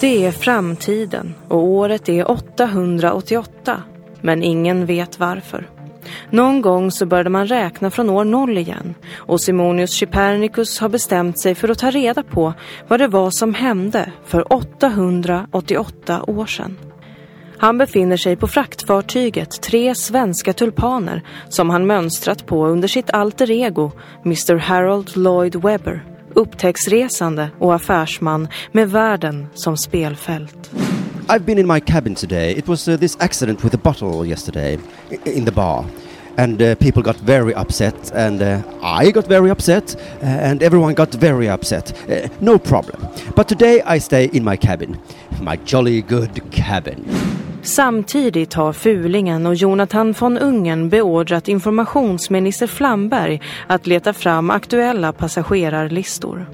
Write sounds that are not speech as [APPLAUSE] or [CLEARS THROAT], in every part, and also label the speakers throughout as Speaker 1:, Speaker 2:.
Speaker 1: Det är framtiden och året är 888. Men ingen vet varför. Någon gång så började man räkna från år noll igen och Simonius Chypernicus har bestämt sig för att ta reda på vad det var som hände för 888 år sedan. Han befinner sig på fraktfartyget Tre svenska tulpaner som han mönstrat på under sitt alter ego Mr Harold Lloyd Webber upptäcktsresande och affärsman med världen som spelfält.
Speaker 2: I've been in my cabin today. It was uh, this accident with a bottle yesterday in the bar. And uh, people got very upset, and uh, I got very upset, uh, and everyone got very upset. Uh, no problem. But today I stay in my cabin. My jolly good cabin.
Speaker 1: Samtidigt har Fulingen och Jonathan von Ungen beordrat informationsminister Flamberg att leta fram aktuella passagerarlistor.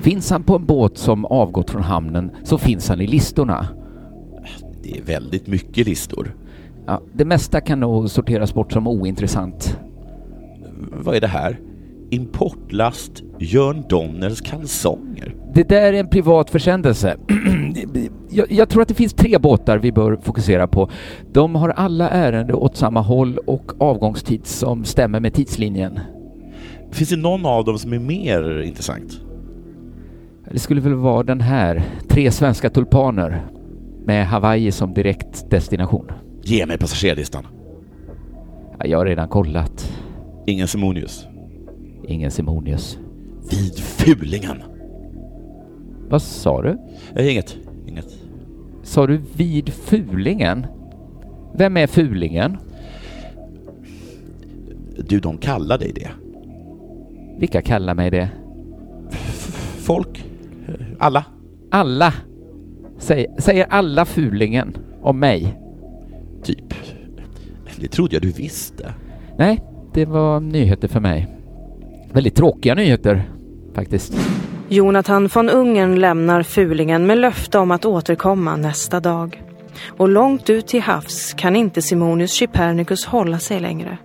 Speaker 3: Finns han på en båt som avgått från hamnen så finns han i listorna.
Speaker 4: Det är väldigt mycket listor.
Speaker 3: Ja, det mesta kan nog sorteras bort som ointressant.
Speaker 4: Vad är det här? Importlast Jörn Donners kalsonger.
Speaker 3: Det där är en privat försändelse. [CLEARS THROAT] jag, jag tror att det finns tre båtar vi bör fokusera på. De har alla ärende åt samma håll och avgångstid som stämmer med tidslinjen.
Speaker 4: Finns det någon av dem som är mer intressant?
Speaker 3: Det skulle väl vara den här, Tre svenska tulpaner med Hawaii som direkt destination.
Speaker 4: Ge mig passagerarlistan.
Speaker 3: Ja, jag har redan kollat.
Speaker 4: Ingen Simonius.
Speaker 3: Ingen Simonius.
Speaker 4: Vid Fulingen.
Speaker 3: Vad sa du?
Speaker 4: Eh, inget. Inget.
Speaker 3: Sa du vid Fulingen? Vem är Fulingen?
Speaker 4: Du, de kallar dig det.
Speaker 3: Vilka kallar mig det?
Speaker 4: Folk. Alla.
Speaker 3: Alla. Säg, säger alla Fulingen om mig?
Speaker 4: Typ. Det trodde jag du visste.
Speaker 3: Nej, det var nyheter för mig. Väldigt tråkiga nyheter, faktiskt.
Speaker 1: Jonathan von Ungern lämnar Fulingen med löfte om att återkomma nästa dag. Och långt ut till havs kan inte Simonius Chypernicus hålla sig längre.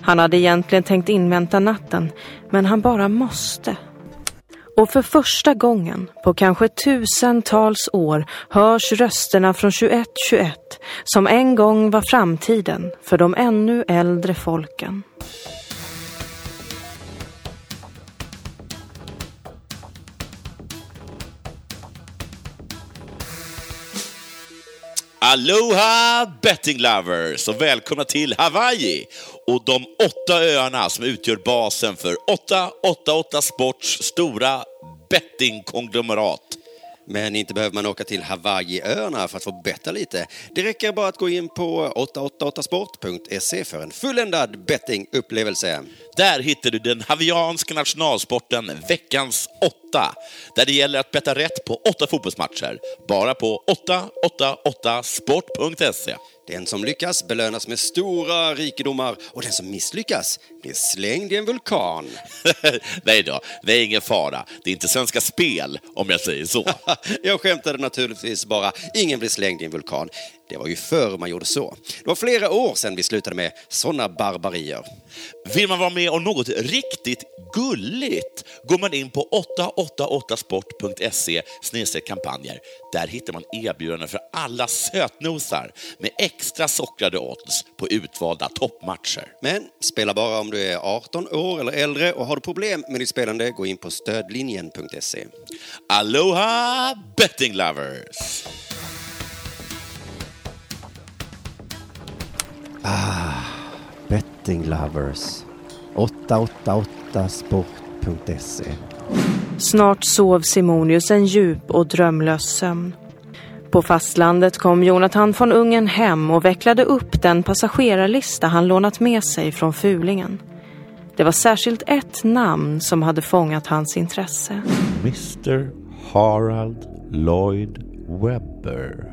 Speaker 1: Han hade egentligen tänkt invänta natten, men han bara måste. Och för första gången på kanske tusentals år hörs rösterna från 2121 som en gång var framtiden för de ännu äldre folken.
Speaker 4: Aloha betting lovers och välkomna till Hawaii och de åtta öarna som utgör basen för 888 Sports stora bettingkonglomerat.
Speaker 2: Men inte behöver man åka till Hawaiiöarna för att få betta lite. Det räcker bara att gå in på 888sport.se för en fulländad bettingupplevelse.
Speaker 4: Där hittar du den havianska nationalsporten Veckans åtta, där det gäller att betta rätt på åtta fotbollsmatcher, bara på 888sport.se.
Speaker 2: Den som lyckas belönas med stora rikedomar och den som misslyckas blir slängd i en vulkan. [LAUGHS]
Speaker 4: Nej då, det är ingen fara. Det är inte Svenska Spel, om jag säger så. [LAUGHS]
Speaker 2: Jag skämtade naturligtvis bara. Ingen blir slängd i en vulkan. Det var ju förr man gjorde så. Det var flera år sedan vi slutade med sådana barbarier.
Speaker 4: Vill man vara med om något riktigt gulligt går man in på 888sport.se kampanjer. Där hittar man erbjudanden för alla sötnosar med extra sockrade odds på utvalda toppmatcher.
Speaker 2: Men spela bara om du är 18 år eller äldre och har du problem med ditt spelande, gå in på stödlinjen.se.
Speaker 4: Aloha betting lovers!
Speaker 2: Betting lovers. 888sport.se.
Speaker 1: Snart sov Simonius en djup och drömlös sömn. På fastlandet kom Jonathan von Ungen hem och vecklade upp den passagerarlista han lånat med sig från Fulingen. Det var särskilt ett namn som hade fångat hans intresse.
Speaker 4: Mr Harald Lloyd Webber.